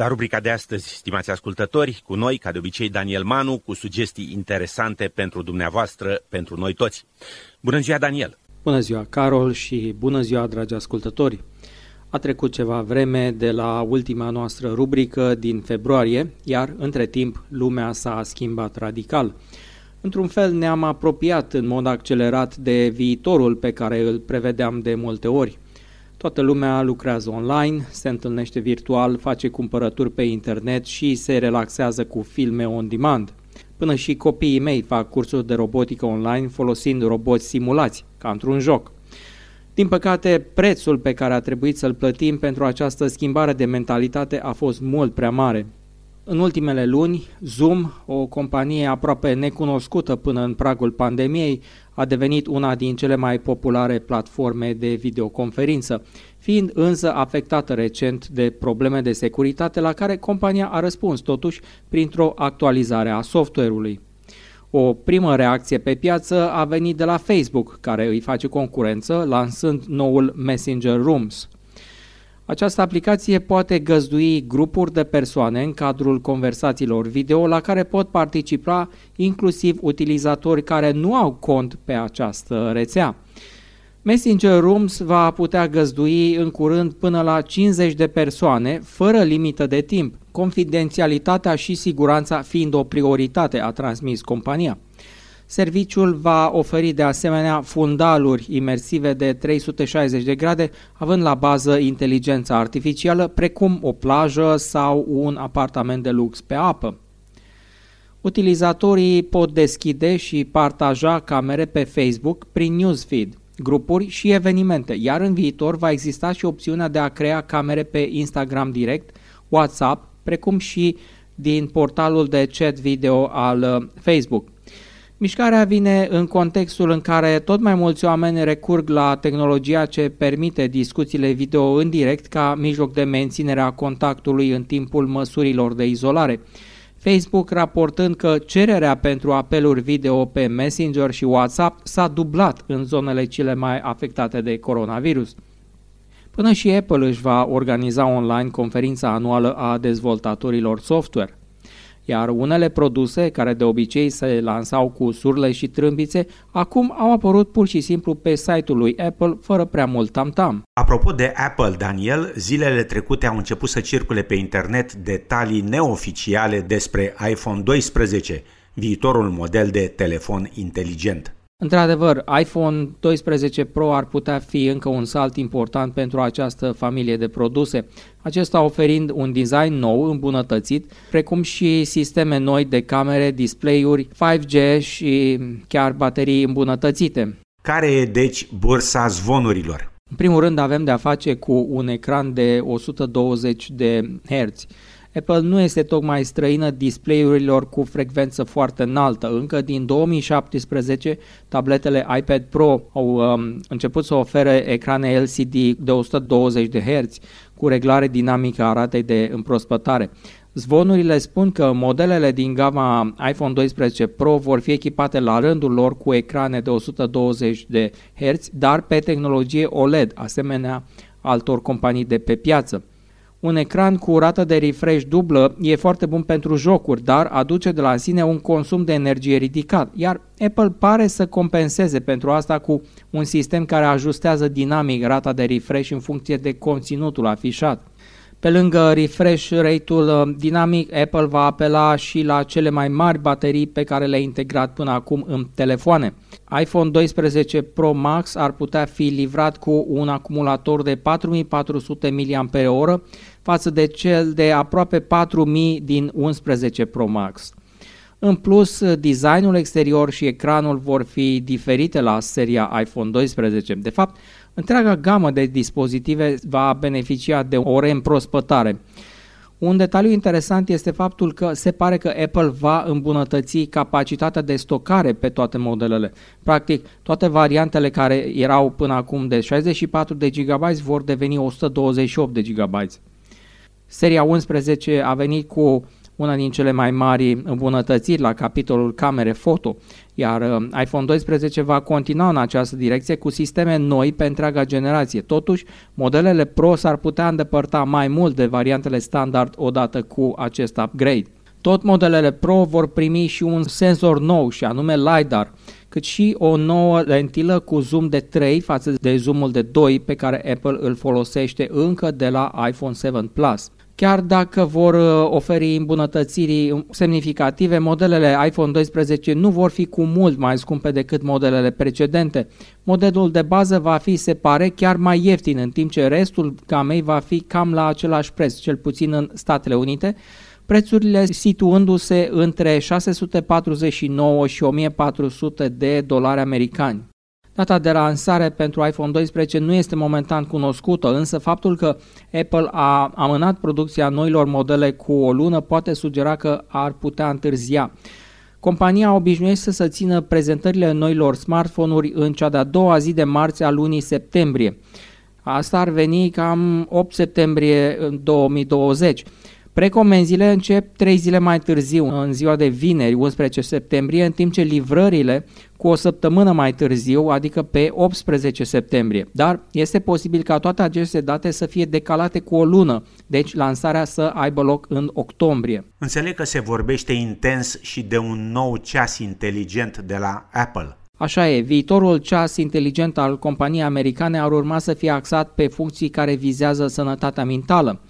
La rubrica de astăzi, stimați ascultători, cu noi, ca de obicei, Daniel Manu, cu sugestii interesante pentru dumneavoastră, pentru noi toți. Bună ziua, Daniel! Bună ziua, Carol, și bună ziua, dragi ascultători! A trecut ceva vreme de la ultima noastră rubrică din februarie, iar între timp lumea s-a schimbat radical. Într-un fel ne-am apropiat în mod accelerat de viitorul pe care îl prevedeam de multe ori. Toată lumea lucrează online, se întâlnește virtual, face cumpărături pe internet și se relaxează cu filme on demand. Până și copiii mei fac cursuri de robotică online folosind roboți simulați, ca într-un joc. Din păcate, prețul pe care a trebuit să-l plătim pentru această schimbare de mentalitate a fost mult prea mare. În ultimele luni, Zoom, o companie aproape necunoscută până în pragul pandemiei, a devenit una din cele mai populare platforme de videoconferință, fiind însă afectată recent de probleme de securitate la care compania a răspuns totuși printr-o actualizare a software-ului. O primă reacție pe piață a venit de la Facebook, care îi face concurență lansând noul Messenger Rooms. Această aplicație poate găzdui grupuri de persoane în cadrul conversațiilor video la care pot participa inclusiv utilizatori care nu au cont pe această rețea. Messenger Rooms va putea găzdui în curând până la 50 de persoane, fără limită de timp, confidențialitatea și siguranța fiind o prioritate, a transmis compania. Serviciul va oferi de asemenea fundaluri imersive de 360 de grade, având la bază inteligența artificială, precum o plajă sau un apartament de lux pe apă. Utilizatorii pot deschide și partaja camere pe Facebook prin newsfeed, grupuri și evenimente, iar în viitor va exista și opțiunea de a crea camere pe Instagram direct, WhatsApp, precum și din portalul de chat video al uh, Facebook. Mișcarea vine în contextul în care tot mai mulți oameni recurg la tehnologia ce permite discuțiile video în direct ca mijloc de menținere a contactului în timpul măsurilor de izolare. Facebook raportând că cererea pentru apeluri video pe Messenger și WhatsApp s-a dublat în zonele cele mai afectate de coronavirus. Până și Apple își va organiza online conferința anuală a dezvoltatorilor software iar unele produse, care de obicei se lansau cu surle și trâmbițe, acum au apărut pur și simplu pe site-ul lui Apple fără prea mult tam-tam. Apropo de Apple, Daniel, zilele trecute au început să circule pe internet detalii neoficiale despre iPhone 12, viitorul model de telefon inteligent. Într-adevăr, iPhone 12 Pro ar putea fi încă un salt important pentru această familie de produse, acesta oferind un design nou, îmbunătățit, precum și sisteme noi de camere, display-uri, 5G și chiar baterii îmbunătățite. Care e deci bursa zvonurilor? În primul rând avem de a face cu un ecran de 120 de Hz Apple nu este tocmai străină display-urilor cu frecvență foarte înaltă. Încă din 2017, tabletele iPad Pro au um, început să ofere ecrane LCD de 120 de Hz cu reglare dinamică a ratei de împrospătare. Zvonurile spun că modelele din gama iPhone 12 Pro vor fi echipate la rândul lor cu ecrane de 120 de Hz, dar pe tehnologie OLED, asemenea altor companii de pe piață. Un ecran cu rată de refresh dublă e foarte bun pentru jocuri, dar aduce de la sine un consum de energie ridicat, iar Apple pare să compenseze pentru asta cu un sistem care ajustează dinamic rata de refresh în funcție de conținutul afișat. Pe lângă refresh rate-ul uh, dinamic, Apple va apela și la cele mai mari baterii pe care le-a integrat până acum în telefoane. iPhone 12 Pro Max ar putea fi livrat cu un acumulator de 4400 mAh față de cel de aproape 4000 din 11 Pro Max. În plus, designul exterior și ecranul vor fi diferite la seria iPhone 12. De fapt, întreaga gamă de dispozitive va beneficia de o reîmprospătare. Un detaliu interesant este faptul că se pare că Apple va îmbunătăți capacitatea de stocare pe toate modelele. Practic, toate variantele care erau până acum de 64 de GB vor deveni 128 de GB. Seria 11 a venit cu una din cele mai mari îmbunătățiri la capitolul camere foto, iar uh, iPhone 12 va continua în această direcție cu sisteme noi pe întreaga generație. Totuși, modelele Pro s-ar putea îndepărta mai mult de variantele standard odată cu acest upgrade. Tot modelele Pro vor primi și un senzor nou și anume LiDAR, cât și o nouă lentilă cu zoom de 3 față de zoomul de 2 pe care Apple îl folosește încă de la iPhone 7 Plus. Chiar dacă vor uh, oferi îmbunătățiri semnificative, modelele iPhone 12 nu vor fi cu mult mai scumpe decât modelele precedente. Modelul de bază va fi, se pare, chiar mai ieftin, în timp ce restul gamei va fi cam la același preț, cel puțin în Statele Unite, prețurile situându-se între 649 și 1400 de dolari americani. Data de lansare pentru iPhone 12 nu este momentan cunoscută, însă faptul că Apple a amânat producția noilor modele cu o lună poate sugera că ar putea întârzia. Compania obișnuiește să țină prezentările noilor smartphone-uri în cea de-a doua zi de marți a lunii septembrie. Asta ar veni cam 8 septembrie 2020. Precomenzile încep 3 zile mai târziu, în ziua de vineri, 11 septembrie, în timp ce livrările cu o săptămână mai târziu, adică pe 18 septembrie. Dar este posibil ca toate aceste date să fie decalate cu o lună, deci lansarea să aibă loc în octombrie. Înțeleg că se vorbește intens și de un nou ceas inteligent de la Apple. Așa e, viitorul ceas inteligent al companiei americane ar urma să fie axat pe funcții care vizează sănătatea mentală.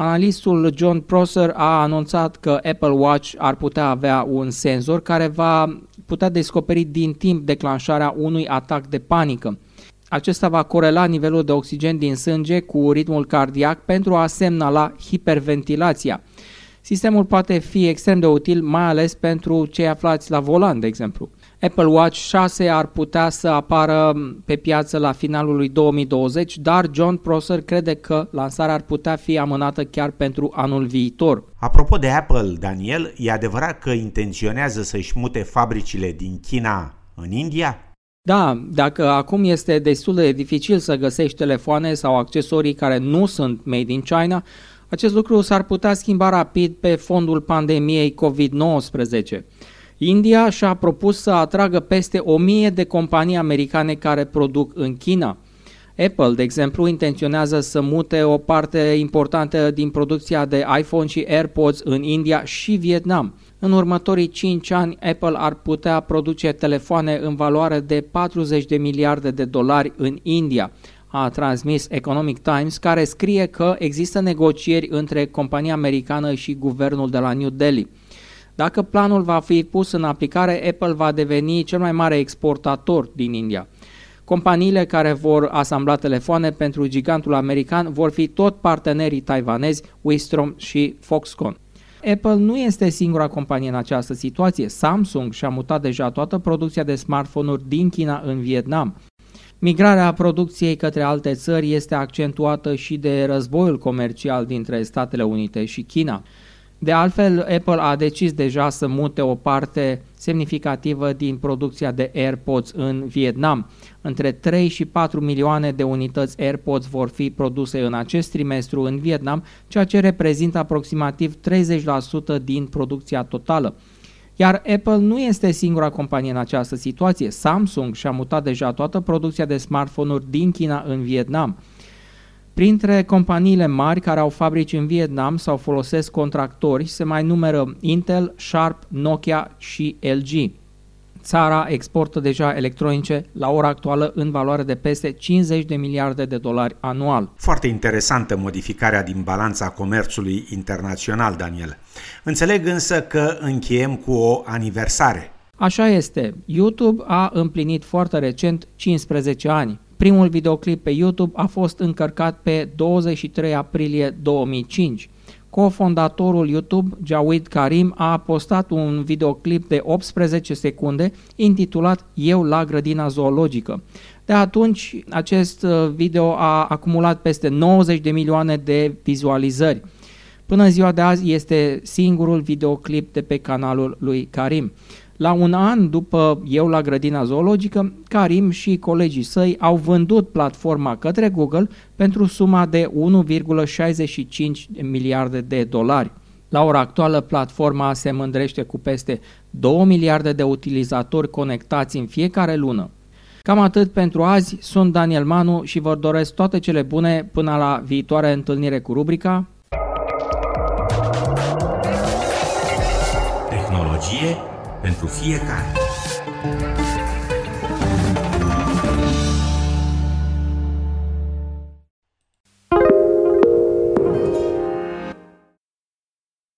Analistul John Prosser a anunțat că Apple Watch ar putea avea un senzor care va putea descoperi din timp declanșarea unui atac de panică. Acesta va corela nivelul de oxigen din sânge cu ritmul cardiac pentru a semnala hiperventilația. Sistemul poate fi extrem de util, mai ales pentru cei aflați la volan, de exemplu. Apple Watch 6 ar putea să apară pe piață la finalul lui 2020, dar John Prosser crede că lansarea ar putea fi amânată chiar pentru anul viitor. Apropo de Apple, Daniel, e adevărat că intenționează să-și mute fabricile din China în India? Da, dacă acum este destul de dificil să găsești telefoane sau accesorii care nu sunt made in China, acest lucru s-ar putea schimba rapid pe fondul pandemiei COVID-19. India și-a propus să atragă peste 1000 de companii americane care produc în China. Apple, de exemplu, intenționează să mute o parte importantă din producția de iPhone și AirPods în India și Vietnam. În următorii 5 ani, Apple ar putea produce telefoane în valoare de 40 de miliarde de dolari în India, a transmis Economic Times, care scrie că există negocieri între compania americană și guvernul de la New Delhi. Dacă planul va fi pus în aplicare, Apple va deveni cel mai mare exportator din India. Companiile care vor asambla telefoane pentru gigantul american vor fi tot partenerii taiwanezi Wistrom și Foxconn. Apple nu este singura companie în această situație. Samsung și-a mutat deja toată producția de smartphone-uri din China în Vietnam. Migrarea producției către alte țări este accentuată și de războiul comercial dintre Statele Unite și China. De altfel, Apple a decis deja să mute o parte semnificativă din producția de AirPods în Vietnam. Între 3 și 4 milioane de unități AirPods vor fi produse în acest trimestru în Vietnam, ceea ce reprezintă aproximativ 30% din producția totală. Iar Apple nu este singura companie în această situație. Samsung și-a mutat deja toată producția de smartphone-uri din China în Vietnam. Printre companiile mari care au fabrici în Vietnam sau folosesc contractori se mai numără Intel, Sharp, Nokia și LG. Țara exportă deja electronice la ora actuală în valoare de peste 50 de miliarde de dolari anual. Foarte interesantă modificarea din balanța comerțului internațional, Daniel. Înțeleg însă că încheiem cu o aniversare. Așa este. YouTube a împlinit foarte recent 15 ani. Primul videoclip pe YouTube a fost încărcat pe 23 aprilie 2005. Cofondatorul YouTube, Jawed Karim, a postat un videoclip de 18 secunde intitulat Eu la grădina zoologică. De atunci, acest uh, video a acumulat peste 90 de milioane de vizualizări. Până în ziua de azi este singurul videoclip de pe canalul lui Karim. La un an după Eu la grădina zoologică, Karim și colegii săi au vândut platforma către Google pentru suma de 1,65 miliarde de dolari. La ora actuală, platforma se mândrește cu peste 2 miliarde de utilizatori conectați în fiecare lună. Cam atât pentru azi, sunt Daniel Manu și vă doresc toate cele bune până la viitoare întâlnire cu rubrica Tehnologie pentru fiecare.